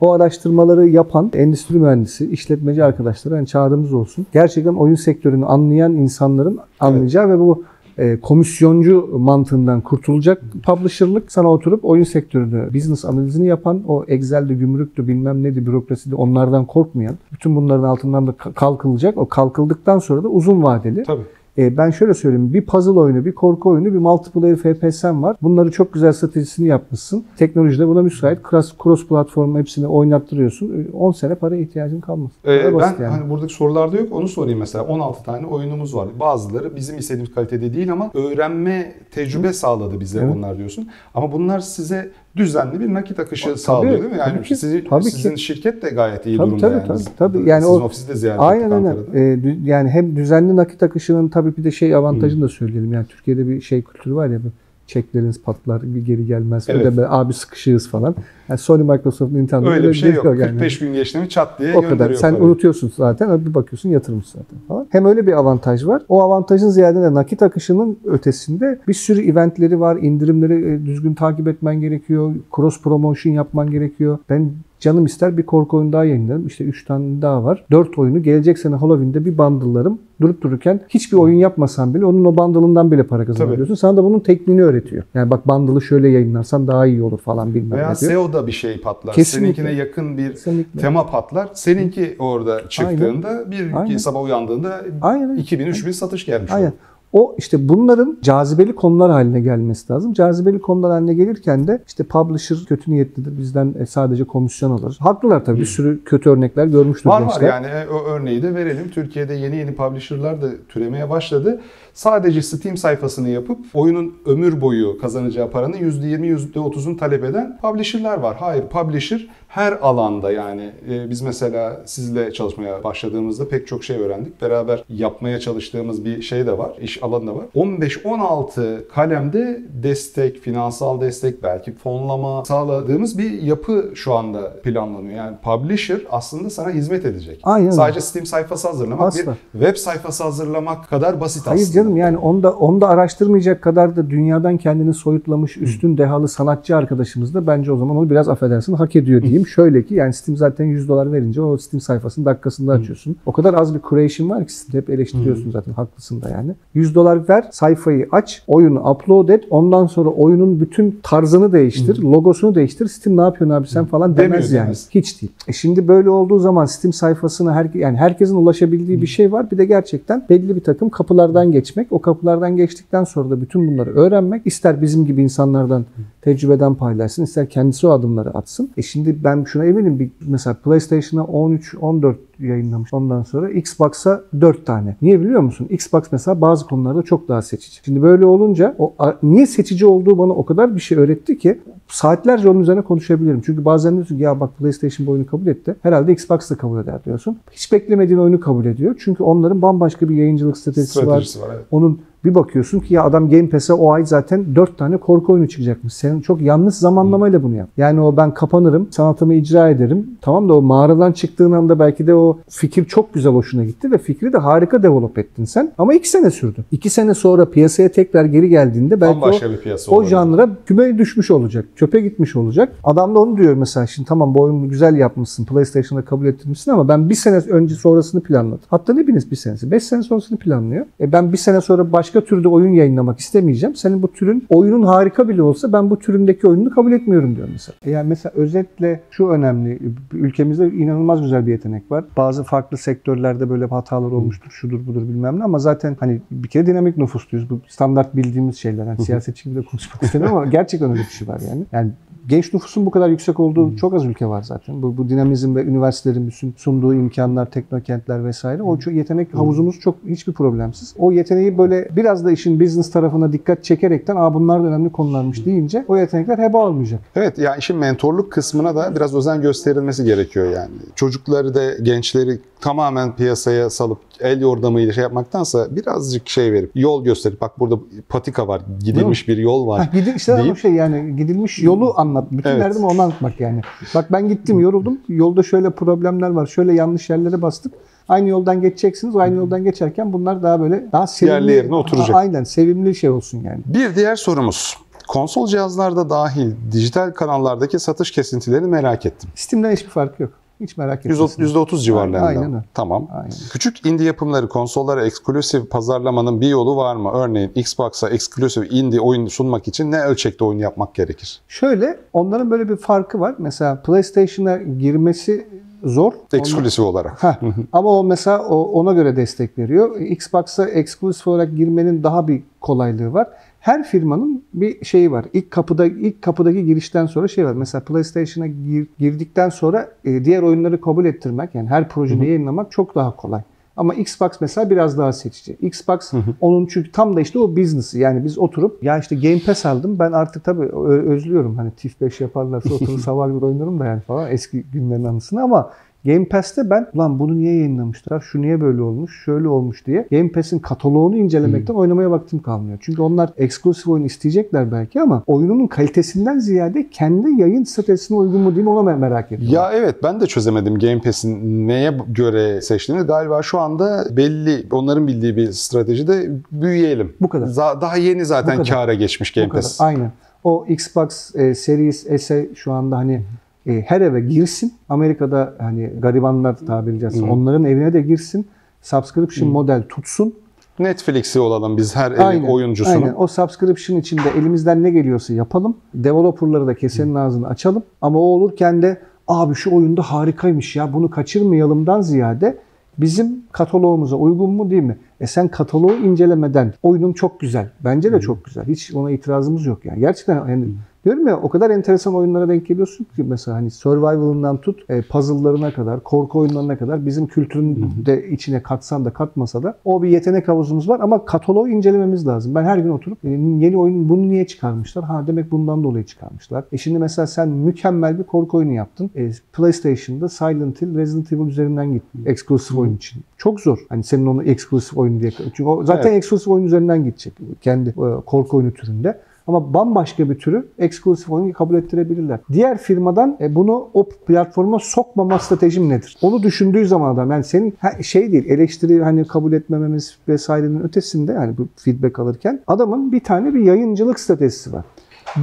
O araştırmaları yapan endüstri mühendisi, işletmeci arkadaşlara yani çağrımız olsun. Gerçekten oyun sektörünü anlayan insanların anlayacağı ve bu e, komisyoncu mantığından kurtulacak publisher'lık sana oturup oyun sektörünü, business analizini yapan, o Excel'de, gümrüktü, bilmem neydi, bürokraside onlardan korkmayan, bütün bunların altından da ka- kalkılacak. O kalkıldıktan sonra da uzun vadeli Tabii. E, ben şöyle söyleyeyim. Bir puzzle oyunu, bir korku oyunu, bir multiplayer FPS'en var. Bunları çok güzel stratejisini yapmışsın. Teknolojide buna müsait. Cross, cross platform hepsini oynattırıyorsun. E, 10 sene para ihtiyacın kalmaz. Ee, ben yani. hani buradaki sorularda yok onu sorayım mesela 16 tane oyunumuz var. Bazıları bizim istediğimiz kalitede değil ama öğrenme tecrübe sağladı bize Evet. onlar diyorsun. Ama bunlar size düzenli bir nakit akışı sağlıyor değil mi? Yani tabii ki, sizi, tabii ki. sizin şirket de gayet iyi Tabii, durumda tabii, yani. tabii, tabii. Yani Sizin o- ofisi de ziyaret Aynen aynen. E, yani hem düzenli nakit akışının tabii bir de şey avantajını da söyleyelim. Yani Türkiye'de bir şey kültürü var ya çekleriniz patlar bir geri gelmez. Evet. Ödeme abi sıkışığız falan. Yani Sony, Microsoft, Nintendo Öyle bir şey yok. yani. 45 gün geçti mi çat diye O kadar. Sen parayı. unutuyorsun zaten. Bir bakıyorsun yatırmış zaten falan. Hem öyle bir avantaj var. O avantajın ziyade de nakit akışının ötesinde bir sürü eventleri var. indirimleri e, düzgün takip etmen gerekiyor. Cross promotion yapman gerekiyor. Ben canım ister bir korku oyunu daha yayınlarım. İşte 3 tane daha var. 4 oyunu gelecek sene Halloween'de bir bundle'larım. Durup dururken hiçbir oyun yapmasan bile onun o bundle'ından bile para kazanabiliyorsun. Sana da bunun tekniğini öğretiyor. Yani bak bundle'ı şöyle yayınlarsan daha iyi olur falan bilmem Veya ne diyor. SEO'da bir şey patlar. Kesinlikle. Seninkine yakın bir Kesinlikle. tema patlar. Seninki orada çıktığında bir Aynen. sabah uyandığında Aynen. 2000-3000 satış gelmiş Aynen. olur. O işte bunların cazibeli konular haline gelmesi lazım. Cazibeli konular haline gelirken de işte publisher kötü niyetlidir. Bizden e, sadece komisyon alır. Haklılar tabii. Bir sürü kötü örnekler görmüştür Var var gençler. yani e, o örneği de verelim. Türkiye'de yeni yeni publisher'lar da türemeye başladı. Sadece Steam sayfasını yapıp oyunun ömür boyu kazanacağı paranın %20 %30'unu talep eden publisher'lar var. Hayır publisher her alanda yani e, biz mesela sizle çalışmaya başladığımızda pek çok şey öğrendik. Beraber yapmaya çalıştığımız bir şey de var. iş alanı da var. 15-16 kalemde destek, finansal destek, belki fonlama sağladığımız bir yapı şu anda planlanıyor. Yani publisher aslında sana hizmet edecek. Aynen. Sadece Steam sayfası hazırlamak, Asla. bir web sayfası hazırlamak kadar basit Hayır aslında. canım yani onda onda araştırmayacak kadar da dünyadan kendini soyutlamış üstün dehalı sanatçı arkadaşımız da bence o zaman onu biraz affedersin hak ediyor diyeyim. Şöyle ki yani Steam zaten 100 dolar verince o Steam sayfasını dakikasında açıyorsun. O kadar az bir creation var ki Steam hep eleştiriyorsun zaten haklısın da yani. 100 dolar ver sayfayı aç oyunu upload et ondan sonra oyunun bütün tarzını değiştir logosunu değiştir Steam ne yapıyorsun abi sen falan Demiyor, demez yani. demez. Hiç değil. E şimdi böyle olduğu zaman Steam sayfasına her, yani herkesin ulaşabildiği bir şey var. Bir de gerçekten belli bir takım kapılardan geçmek. O kapılardan geçtikten sonra da bütün bunları öğrenmek. ister bizim gibi insanlardan tecrübeden paylaşsın, ister kendisi o adımları atsın. E şimdi ben şuna eminim. Bir, mesela PlayStation'a 13, 14 yayınlamış. Ondan sonra Xbox'a 4 tane. Niye biliyor musun? Xbox mesela bazı konularda çok daha seçici. Şimdi böyle olunca o niye seçici olduğu bana o kadar bir şey öğretti ki saatlerce onun üzerine konuşabilirim. Çünkü bazen diyorsun ki ya bak PlayStation bu oyunu kabul etti. Herhalde Xbox da kabul eder diyorsun. Hiç beklemediğin oyunu kabul ediyor. Çünkü onların bambaşka bir yayıncılık stratejisi, var. Stratejisi var, evet. Onun bir bakıyorsun ki ya adam Game Pass'e o ay zaten 4 tane korku oyunu çıkacakmış. Senin çok yanlış zamanlamayla bunu yap. Yani o ben kapanırım, sanatımı icra ederim. Tamam da o mağaradan çıktığın anda belki de o fikir çok güzel hoşuna gitti ve fikri de harika develop ettin sen. Ama 2 sene sürdü. 2 sene sonra piyasaya tekrar geri geldiğinde belki o, Bambaşka o janra küme düşmüş olacak. Çöpe gitmiş olacak. Adam da onu diyor mesela şimdi tamam bu oyunu güzel yapmışsın. PlayStation'da kabul ettirmişsin ama ben bir sene önce sonrasını planladım. Hatta ne biliniz bir senesi. 5 sene sonrasını planlıyor. E ben bir sene sonra başka türde oyun yayınlamak istemeyeceğim. Senin bu türün oyunun harika bile olsa ben bu türündeki oyununu kabul etmiyorum diyor mesela. E Yani mesela özetle şu önemli. Ülkemizde inanılmaz güzel bir yetenek var. Bazı farklı sektörlerde böyle hatalar olmuştur. Şudur budur bilmem ne ama zaten hani bir kere dinamik nüfustuyuz. Bu standart bildiğimiz şeyler. Hani siyasetçi gibi de konuşmak istemiyorum ama gerçekten öyle bir şey var yani. Yani genç nüfusun bu kadar yüksek olduğu çok az ülke var zaten. Bu, bu dinamizm ve üniversitelerin bütün sunduğu imkanlar, teknokentler vesaire. O çok yetenek havuzumuz çok hiçbir problemsiz. O yeteneği böyle biraz da işin business tarafına dikkat çekerekten Aa bunlar da önemli konularmış deyince o yetenekler heba olmayacak. Evet yani işin mentorluk kısmına da biraz özen gösterilmesi gerekiyor yani. Çocukları da gençleri tamamen piyasaya salıp el yordamıyla şey yapmaktansa birazcık şey verip yol gösterip bak burada patika var gidilmiş bir yol var. Ha, gidin, işte deyip- şey yani gidilmiş yolu anlat. Bütün Evet. derdim onu anlatmak yani. Bak ben gittim yoruldum. Yolda şöyle problemler var. Şöyle yanlış yerlere bastık. Aynı yoldan geçeceksiniz. Aynı yoldan geçerken bunlar daha böyle daha sevimli. Yerli yerine oturacak. Aynen sevimli şey olsun yani. Bir diğer sorumuz. Konsol cihazlarda dahil dijital kanallardaki satış kesintilerini merak ettim. Steam'den hiçbir farkı yok. Hiç merak etmesin. %30 civarlarında. Aynen öyle. Tamam. Aynen. Küçük indie yapımları konsollara eksklusif pazarlamanın bir yolu var mı? Örneğin Xbox'a eksklusif indie oyun sunmak için ne ölçekte oyun yapmak gerekir? Şöyle onların böyle bir farkı var. Mesela PlayStation'a girmesi zor. Eksklusif olarak. Heh. Ama o mesela ona göre destek veriyor. Xbox'a eksklusif olarak girmenin daha bir kolaylığı var. Her firmanın bir şeyi var. İlk kapıda ilk kapıdaki girişten sonra şey var. Mesela PlayStation'a gir- girdikten sonra e, diğer oyunları kabul ettirmek yani her projeyi yayınlamak çok daha kolay. Ama Xbox mesela biraz daha seçici. Xbox onun çünkü tam da işte o business'ı. Yani biz oturup ya işte Game Pass aldım. Ben artık tabii özlüyorum. Hani TIF 5 yaparlarsa oturur sabah bir oynarım da yani falan eski günlerin anısını ama Game Pass'te ben ulan bunu niye yayınlamışlar? Şu niye böyle olmuş? Şöyle olmuş diye Game Pass'in kataloğunu incelemekten oynamaya vaktim kalmıyor. Çünkü onlar eksklusif oyun isteyecekler belki ama oyununun kalitesinden ziyade kendi yayın stratejisine uygun mu değil mi ona merak ediyorum. Ya evet ben de çözemedim Game Pass'in neye göre seçtiğini. Galiba şu anda belli onların bildiği bir stratejide büyüyelim. Bu kadar. Daha yeni zaten kâra geçmiş Game. Pass. Aynen. O Xbox e, Series S'e şu anda hani e, her eve girsin. Amerika'da hani garibanlar tabiri caizse onların evine de girsin. Subscription model tutsun. Netflix'i olalım biz her evin oyuncusunu. Aynen. O subscription içinde elimizden ne geliyorsa yapalım. Developer'ları da kesenin ağzını açalım. Ama o olurken de abi şu oyunda harikaymış ya bunu kaçırmayalımdan ziyade bizim kataloğumuza uygun mu değil mi? E sen kataloğu incelemeden oyunun çok güzel. Bence de çok güzel. Hiç ona itirazımız yok yani. Gerçekten yani Diyorum ya o kadar enteresan oyunlara denk geliyorsun ki mesela hani survival'ından tut e, puzzle'larına kadar, korku oyunlarına kadar bizim kültürün de içine katsan da katmasa da o bir yetenek havuzumuz var ama kataloğu incelememiz lazım. Ben her gün oturup e, yeni oyun bunu niye çıkarmışlar? Ha demek bundan dolayı çıkarmışlar. E şimdi mesela sen mükemmel bir korku oyunu yaptın. E, PlayStation'da Silent Hill, Resident Evil üzerinden gittin. Exclusive oyun için. Çok zor. Hani senin onu exclusive oyun diye. Çünkü o zaten exclusive oyun üzerinden gidecek. Kendi e, korku oyunu türünde. Ama bambaşka bir türü eksklusif oyunu kabul ettirebilirler. Diğer firmadan e, bunu o platforma sokmama stratejim nedir? Onu düşündüğü zaman adam yani senin ha, şey değil eleştiri hani kabul etmememiz vesairenin ötesinde yani bu feedback alırken adamın bir tane bir yayıncılık stratejisi var.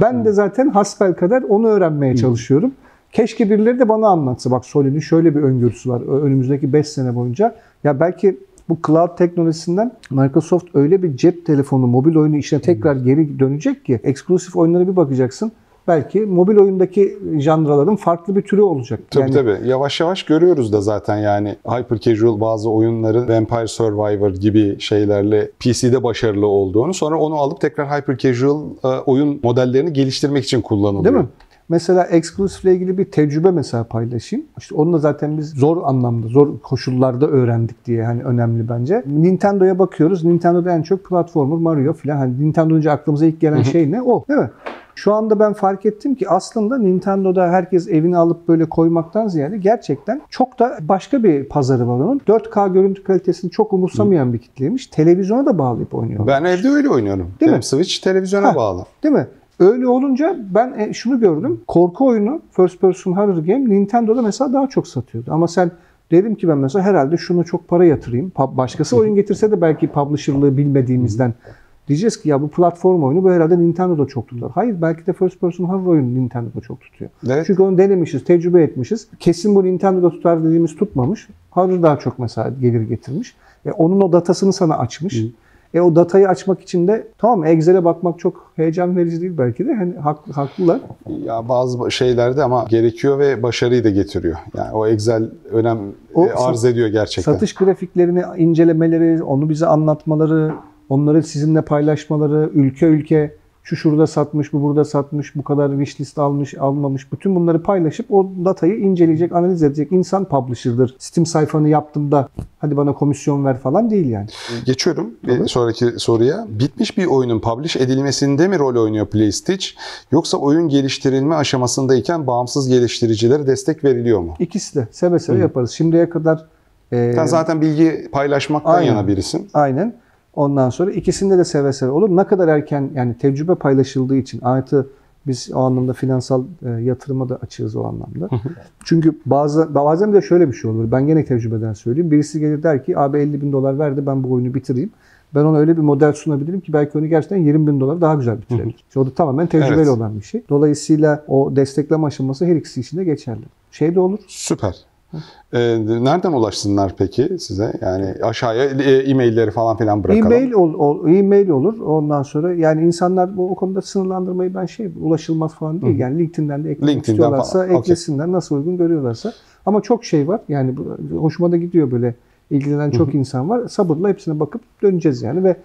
Ben de zaten hasbel kadar onu öğrenmeye çalışıyorum. Keşke birileri de bana anlatsa. Bak Sony'nin şöyle bir öngörüsü var önümüzdeki 5 sene boyunca. Ya belki bu cloud teknolojisinden Microsoft öyle bir cep telefonu, mobil oyunu işine tekrar geri dönecek ki eksklusif oyunlara bir bakacaksın. Belki mobil oyundaki janraların farklı bir türü olacak. Tabii Yani tabii. Yavaş yavaş görüyoruz da zaten yani hyper casual bazı oyunların Vampire Survivor gibi şeylerle PC'de başarılı olduğunu sonra onu alıp tekrar hyper casual e, oyun modellerini geliştirmek için kullanılıyor. Değil mi? Mesela Exclusive ile ilgili bir tecrübe mesela paylaşayım. İşte onu da zaten biz zor anlamda, zor koşullarda öğrendik diye hani önemli bence. Nintendo'ya bakıyoruz. Nintendo'da en çok platformer, Mario falan. Hani Nintendo önce aklımıza ilk gelen şey ne? O değil mi? Şu anda ben fark ettim ki aslında Nintendo'da herkes evine alıp böyle koymaktan ziyade gerçekten çok da başka bir pazarı var onun. 4K görüntü kalitesini çok umursamayan bir kitleymiş. Televizyona da bağlayıp oynuyorlar. Ben evde öyle oynuyorum. Değil Benim mi? Switch televizyona Ha. bağlı. Değil mi? Öyle olunca ben e, şunu gördüm. Korku oyunu, first person horror game Nintendo'da mesela daha çok satıyordu. Ama sen dedim ki ben mesela herhalde şuna çok para yatırayım. Başkası oyun getirse de belki publisher'lığı bilmediğimizden diyeceğiz ki ya bu platform oyunu bu herhalde Nintendo'da çok tutar. Hayır belki de first person horror oyunu Nintendo'da çok tutuyor. Evet. Çünkü onu denemişiz, tecrübe etmişiz. Kesin bu Nintendo'da tutar dediğimiz tutmamış. Horror daha çok mesela gelir getirmiş. E, onun o datasını sana açmış. E o datayı açmak için de tamam Excel'e bakmak çok heyecan verici değil belki de. Hani haklı, haklılar. Ya bazı şeylerde ama gerekiyor ve başarıyı da getiriyor. Yani o Excel önem O e, arz ediyor gerçekten. Satış grafiklerini incelemeleri, onu bize anlatmaları, onları sizinle paylaşmaları, ülke ülke şu şurada satmış, bu burada satmış, bu kadar wishlist almış, almamış. Bütün bunları paylaşıp o datayı inceleyecek, analiz edecek insan publisher'dır. Steam sayfanı yaptığımda hadi bana komisyon ver falan değil yani. Geçiyorum bir sonraki soruya. Bitmiş bir oyunun publish edilmesinde mi rol oynuyor PlayStitch yoksa oyun geliştirilme aşamasındayken bağımsız geliştiricilere destek veriliyor mu? İkisi de seve seve yaparız. Şimdiye kadar e, Sen zaten bilgi paylaşmaktan Aynen. yana birisin. Aynen. Ondan sonra ikisinde de seve seve olur. Ne kadar erken yani tecrübe paylaşıldığı için artı biz o anlamda finansal e, yatırıma da açığız o anlamda. Çünkü bazı bazen de şöyle bir şey olur. Ben gene tecrübeden söyleyeyim. Birisi gelir der ki abi 50 bin dolar verdi ben bu oyunu bitireyim. Ben ona öyle bir model sunabilirim ki belki onu gerçekten 20 bin dolar daha güzel bitirebilir. İşte o da tamamen tecrübeli Evet. olan bir şey. Dolayısıyla o destekleme aşaması her ikisi için de geçerli. Şey de olur. Süper. Ee, nereden ulaşsınlar peki size? Yani aşağıya e, e-mailleri falan filan bırakalım. E-mail, ol, ol- e-mail olur. Ondan sonra yani insanlar bu o konuda sınırlandırmayı ben şey ulaşılmaz falan değil. Yani LinkedIn'den de eklemek LinkedIn'den istiyorlarsa falan, eklesinler. Nasıl uygun görüyorlarsa. Ama çok şey var. Yani bu, hoşuma da gidiyor böyle ilgilenen çok insan var. Sabırla hepsine bakıp döneceğiz yani ve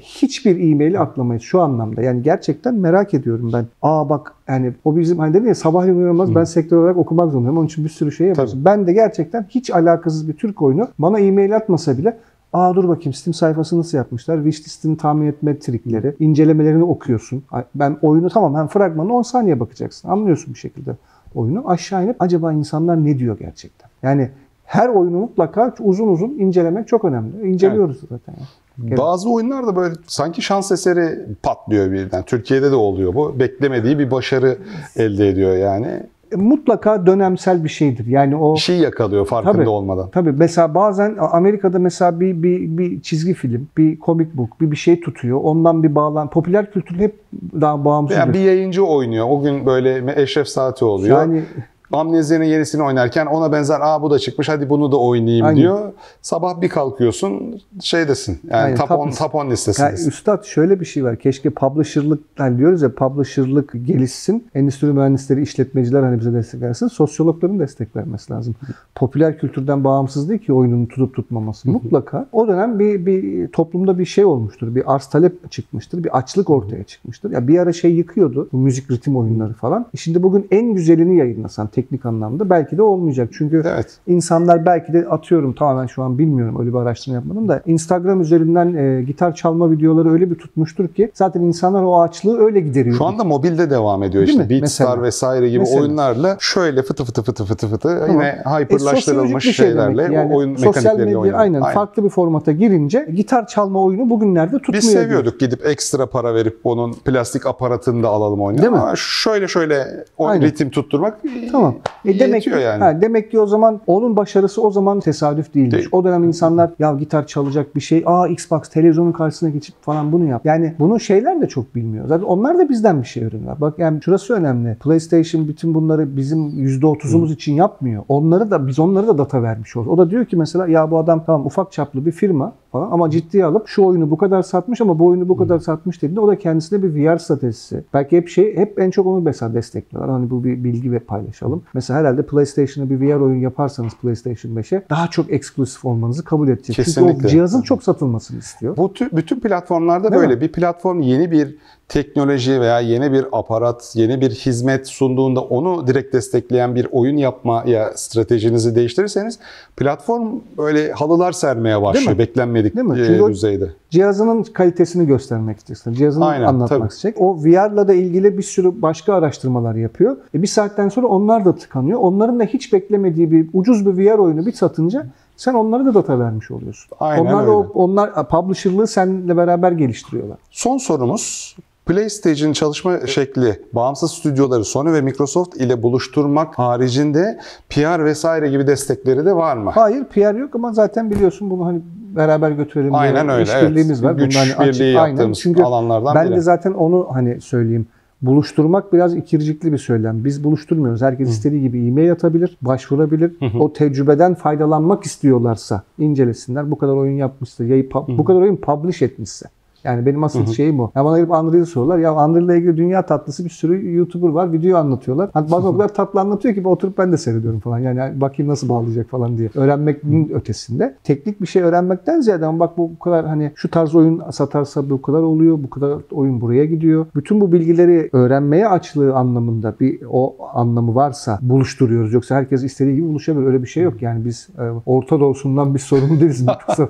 hiçbir e-maili atlamayız şu anlamda. Yani gerçekten merak ediyorum ben. Aa bak yani o bizim hani dedi ya sabahleyin uyanmaz ben sektör olarak okumak zorundayım. Onun için bir sürü şey yapıyorsun. Ben de gerçekten hiç alakasız bir Türk oyunu bana e-mail atmasa bile Aa dur bakayım Steam sayfası nasıl yapmışlar? Wishlist'ini tahmin etme trikleri, incelemelerini okuyorsun. Ben oyunu tamam hem fragmanı 10 saniye bakacaksın. Anlıyorsun bir şekilde oyunu. Aşağı inip acaba insanlar ne diyor gerçekten? Yani her oyunu mutlaka uzun uzun incelemek çok önemli. İnceliyoruz zaten. Bazı oyunlar da böyle sanki şans eseri patlıyor birden. Türkiye'de de oluyor bu. Beklemediği bir başarı elde ediyor yani. E, Mutlaka dönemsel bir şeydir. Yani o Bir şey yakalıyor farkında Tabii. olmadan. Tabii mesela bazen Amerika'da mesela bir, bir, bir çizgi film, bir komik book, bir bir şey tutuyor. Ondan bir bağlan. Popüler kültür hep daha bağımsız. Yani bir yayıncı oynuyor. O gün böyle Eşref Saati oluyor. Yani Amnezya'nın yenisini oynarken ona benzer aa bu da çıkmış hadi bunu da oynayayım Aynen. diyor. Sabah bir kalkıyorsun şeydesin yani Aynen, top top 10 list. top 10 Yani listesindesin. üstad şöyle bir şey var. Keşke publisher'lık hani diyoruz ya publisher'lık gelişsin. Endüstri mühendisleri, işletmeciler hani bize destek versin. Sosyologların destek vermesi lazım. Popüler kültürden bağımsız değil ki oyunun tutup tutmaması. Mutlaka o dönem bir, bir toplumda bir şey olmuştur. Bir arz talep çıkmıştır. Bir açlık ortaya çıkmıştır. Ya bir ara şey yıkıyordu. Bu müzik ritim oyunları falan. E Şimdi bugün en güzelini yayınlasan teknik anlamda belki de olmayacak. Çünkü Evet. İnsanlar belki de atıyorum tamamen şu an bilmiyorum öyle bir araştırma yapmadım da Instagram üzerinden e, gitar çalma videoları öyle bir tutmuştur ki zaten insanlar o açlığı öyle gideriyor. Şu anda mobilde devam ediyor Değil işte? Beatstar vesaire gibi Mesela. oyunlarla şöyle fıtı fıtı fıtı fıtı fıtı Tamam. yine E, hyperlaştırılmış şey şeylerle demek. Yani oyun sosyal mekanikleriyle medya oynuyor. aynen, farklı bir formata girince gitar çalma oyunu bugünlerde tutmuyor. Biz seviyorduk gidip ekstra para verip onun plastik aparatını da alalım oyunu. Değil mi? Ama şöyle şöyle o Aynen. ritim tutturmak Tamam. E demek ki, yani. ha, demek ki o zaman onun başarısı o zaman tesadüf değilmiş. Değil. O dönem insanlar ya gitar çalacak bir şey, aa Xbox televizyonun karşısına geçip falan bunu yap. Yani bunu şeyler de çok bilmiyor. Zaten onlar da bizden bir şey öğreniyor. Bak yani şurası önemli. PlayStation bütün bunları bizim %30'umuz için yapmıyor. Onları da biz onları da data vermiş oluyoruz. O da diyor ki mesela ya bu adam tamam ufak çaplı bir firma falan ama ciddiye alıp şu oyunu bu kadar satmış ama bu oyunu bu kadar satmış dediğinde o da kendisine bir VR stratejisi. Belki hep şey hep en çok onu mesela destekliyorlar. Hani bu bir bilgi ve paylaşalım. Mesela herhalde PlayStation'a bir VR oyun yaparsanız PlayStation 5'e daha çok eksklusif olmanızı kabul edecek. Çünkü Kesinlikle. o cihazın çok satılmasını istiyor. Bu tü- bütün platformlarda Değil böyle. mi? Bir platform yeni bir teknoloji veya yeni bir aparat, yeni bir hizmet sunduğunda onu direkt destekleyen bir oyun yapmaya stratejinizi değiştirirseniz platform böyle halılar sermeye başlıyor mi? beklenmedik Değil mi? e, Çünkü o- düzeyde. Cihazının kalitesini göstermek istiyorsun. Cihazını Aynen, anlatmak tabii. isteyecek. O VR'la da ilgili bir sürü başka araştırmalar yapıyor. E bir saatten sonra onlar da tıkanıyor. Onların da hiç beklemediği bir ucuz bir VR oyunu bir satınca sen onlara da data vermiş oluyorsun. Aynen onlar da öyle. o, onlar publisher'lığı seninle beraber geliştiriyorlar. Son sorumuz PlayStation çalışma şekli bağımsız stüdyoları Sony ve Microsoft ile buluşturmak haricinde PR vesaire gibi destekleri de var mı? Hayır PR yok ama zaten biliyorsun bunu hani beraber götürelim diye Aynen öyle. işbirliğimiz evet. var. Güç hani açık- birliği aynen. yaptığımız Çünkü alanlardan Ben biri. de zaten onu hani söyleyeyim. Buluşturmak biraz ikircikli bir söylem. Biz buluşturmuyoruz. Herkes istediği gibi e-mail atabilir, başvurabilir. O tecrübeden faydalanmak istiyorlarsa incelesinler. Bu kadar oyun yapmışsa, yayı bu kadar oyun publish etmişse. Yani benim asıl şeyim o. Ya bana gelip Unreal soruyorlar. Ya Unreal ile ilgili dünya tatlısı bir sürü YouTuber var. Video anlatıyorlar. Hatta bazen o kadar tatlı anlatıyor ki oturup ben de seyrediyorum falan. Yani bakayım nasıl bağlayacak falan diye. Öğrenmenin ötesinde. Teknik bir şey öğrenmekten ziyade ama bak bu bu kadar hani şu tarz oyun satarsa bu kadar oluyor. Bu kadar oyun buraya gidiyor. Bütün bu bilgileri öğrenmeye açlığı anlamında bir o anlamı varsa buluşturuyoruz. Yoksa herkes istediği gibi buluşabilir. Öyle bir şey yok. Yani biz e, Orta Doğu'sundan biz sorumlu değiliz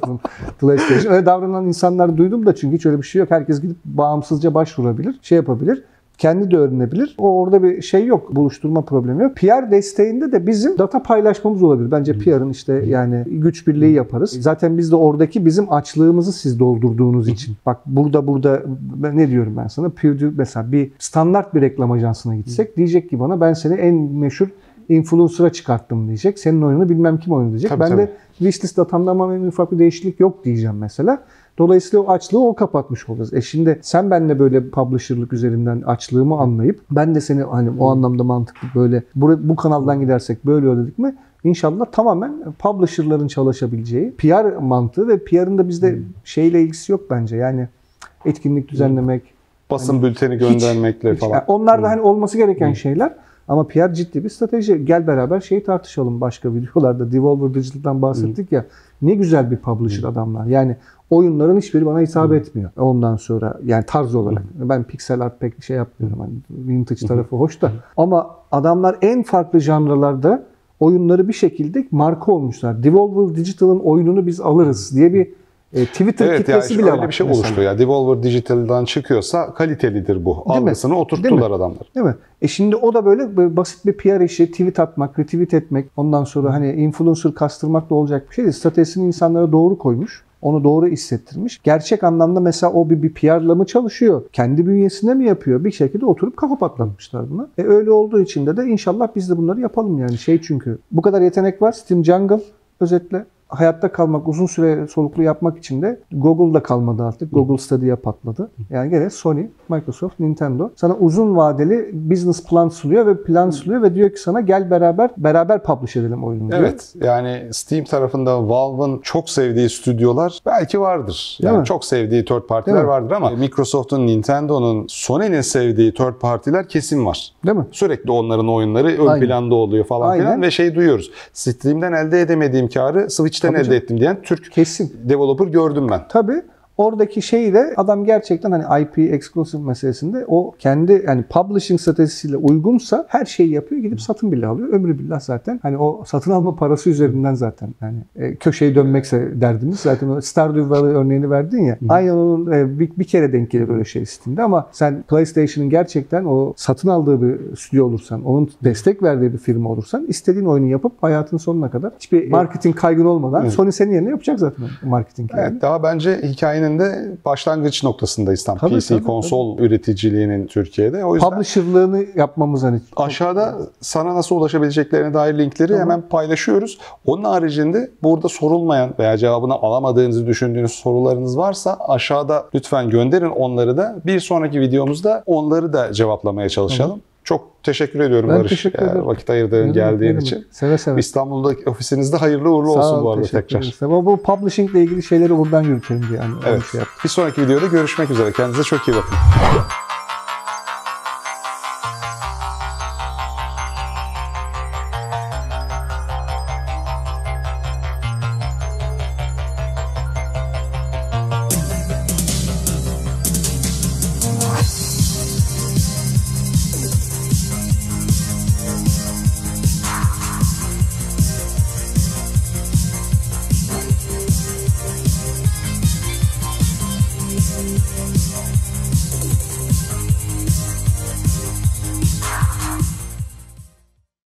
[LAUGHS] PlayStation. Öyle davranan insanlar duydum da çünkü hiç öyle bir şey yok. Herkes gidip bağımsızca başvurabilir, şey yapabilir. Kendi de öğrenebilir. O orada bir şey yok. Buluşturma problemi yok. PR desteğinde de bizim data paylaşmamız olabilir. Bence PR'ın işte yani güç birliği yaparız. Zaten biz de oradaki bizim açlığımızı siz doldurduğunuz için. Bak burada burada ben ne diyorum ben sana? PewDie mesela bir standart bir reklam ajansına gitsek diyecek ki bana ben seni en meşhur influencer'a çıkarttım diyecek. Senin oyununu bilmem kim oyunu diyecek. Tabii, ben tabii. de wishlist datamda ama en ufak bir değişiklik yok diyeceğim mesela. Dolayısıyla o açlığı o kapatmış olacağız. E şimdi sen benimle böyle publisher'lık üzerinden açlığımı anlayıp ben de seni hani o anlamda mantıklı böyle bu, bu kanaldan gidersek böyle ödedik mi İnşallah tamamen publisher'ların çalışabileceği PR mantığı ve PR'ın da bizde şeyle ilgisi yok bence. Yani etkinlik düzenlemek, Basın bülteni göndermekle hiç- falan. yani onlar da hani olması gereken şeyler. Ama PR ciddi bir strateji. Gel beraber şeyi tartışalım başka [LAUGHS] videolarda. Devolver Digital'dan bahsettik ya. Ne güzel bir publisher adamlar. Yani oyunların hiçbiri bana hitap etmiyor. Ondan sonra yani tarz olarak. Ben pixel art pek şey yapmıyorum. Hani vintage tarafı hoş da. Ama adamlar en farklı janralarda oyunları bir şekilde marka olmuşlar. Devolver Digital'ın oyununu biz alırız diye bir e, Twitter Evet kitlesi işte bile öyle var. bir şey mesela. oluştu ya. Devolver Digital'dan çıkıyorsa kalitelidir bu. Değil? Algısını Değil oturttular mi? adamlar. Değil mi? E şimdi o da böyle, böyle basit bir PR işi, tweet atmak, retweet etmek, ondan sonra hani influencer kastırmakla olacak bir şey değil. Stratejisini insanlara doğru koymuş. Onu doğru hissettirmiş. Gerçek anlamda mesela o bir, bir PR'la mı çalışıyor? Kendi bünyesinde mi yapıyor? Bir şekilde oturup kafa patlatmışlar buna. E öyle olduğu için de de inşallah biz de bunları yapalım yani. Şey çünkü bu kadar yetenek var. Steam Jungle özetle hayatta kalmak, uzun süre soluklu yapmak için de Google'da kalmadı artık. Google Stadia patladı. Yani gene Sony, Microsoft, Nintendo sana uzun vadeli business plan sunuyor ve plan sunuyor ve diyor ki sana gel beraber beraber publish edelim oyunu diyor. Evet. Yani Steam tarafında Valve'ın çok sevdiği stüdyolar belki vardır. Yani çok sevdiği third partiler Değil vardır ama Microsoft'un, Nintendo'nun, Sony'nin sevdiği third partiler kesin var. Değil mi? Sürekli onların oyunları ön Aynen. planda oluyor falan Aynen. filan ve şey duyuyoruz. Steam'den elde edemediğim karı Switch'ten Tabii elde canım. ettim diyen Türk Kesin. developer gördüm ben. Tabii oradaki şeyi de adam gerçekten hani IP exclusive meselesinde o kendi yani publishing stratejisiyle uygunsa her şeyi yapıyor gidip satın bile alıyor. Ömrü billah zaten hani o satın alma parası üzerinden zaten yani e, köşeyi dönmekse derdimiz zaten o Stardew Valley örneğini verdin ya. Aynen onun e, bir, bir kere denk gelir böyle şey Steam'de ama sen PlayStation'ın gerçekten o satın aldığı bir stüdyo olursan, onun destek verdiği bir firma olursan istediğin oyunu yapıp hayatın sonuna kadar hiçbir marketing kaygın olmadan. Sony senin yerine yapacak zaten marketing. yani. Evet, daha bence hikayenin de başlangıç noktasındayız tam Tabii, PC tabii, konsol üreticiliğinin Türkiye'de. O yüzden Publisher'lığını yapmamız hani aşağıda sana nasıl ulaşabileceklerine dair linkleri hemen paylaşıyoruz. Onun haricinde burada sorulmayan veya cevabını alamadığınızı düşündüğünüz sorularınız varsa aşağıda lütfen gönderin onları da. Bir sonraki videomuzda onları da cevaplamaya çalışalım. Çok teşekkür ediyorum Ben Barış. teşekkür ederim. Vakit ayırdığın, geldiğin için. Seve seve. İstanbul'daki ofisinizde hayırlı uğurlu Sağ olsun ol, bu arada tekrar. Ama bu publishing ile ilgili şeyleri buradan yürütelim diye yani Evet. şey yaptım. Bir sonraki videoda görüşmek üzere. Kendinize çok iyi bakın.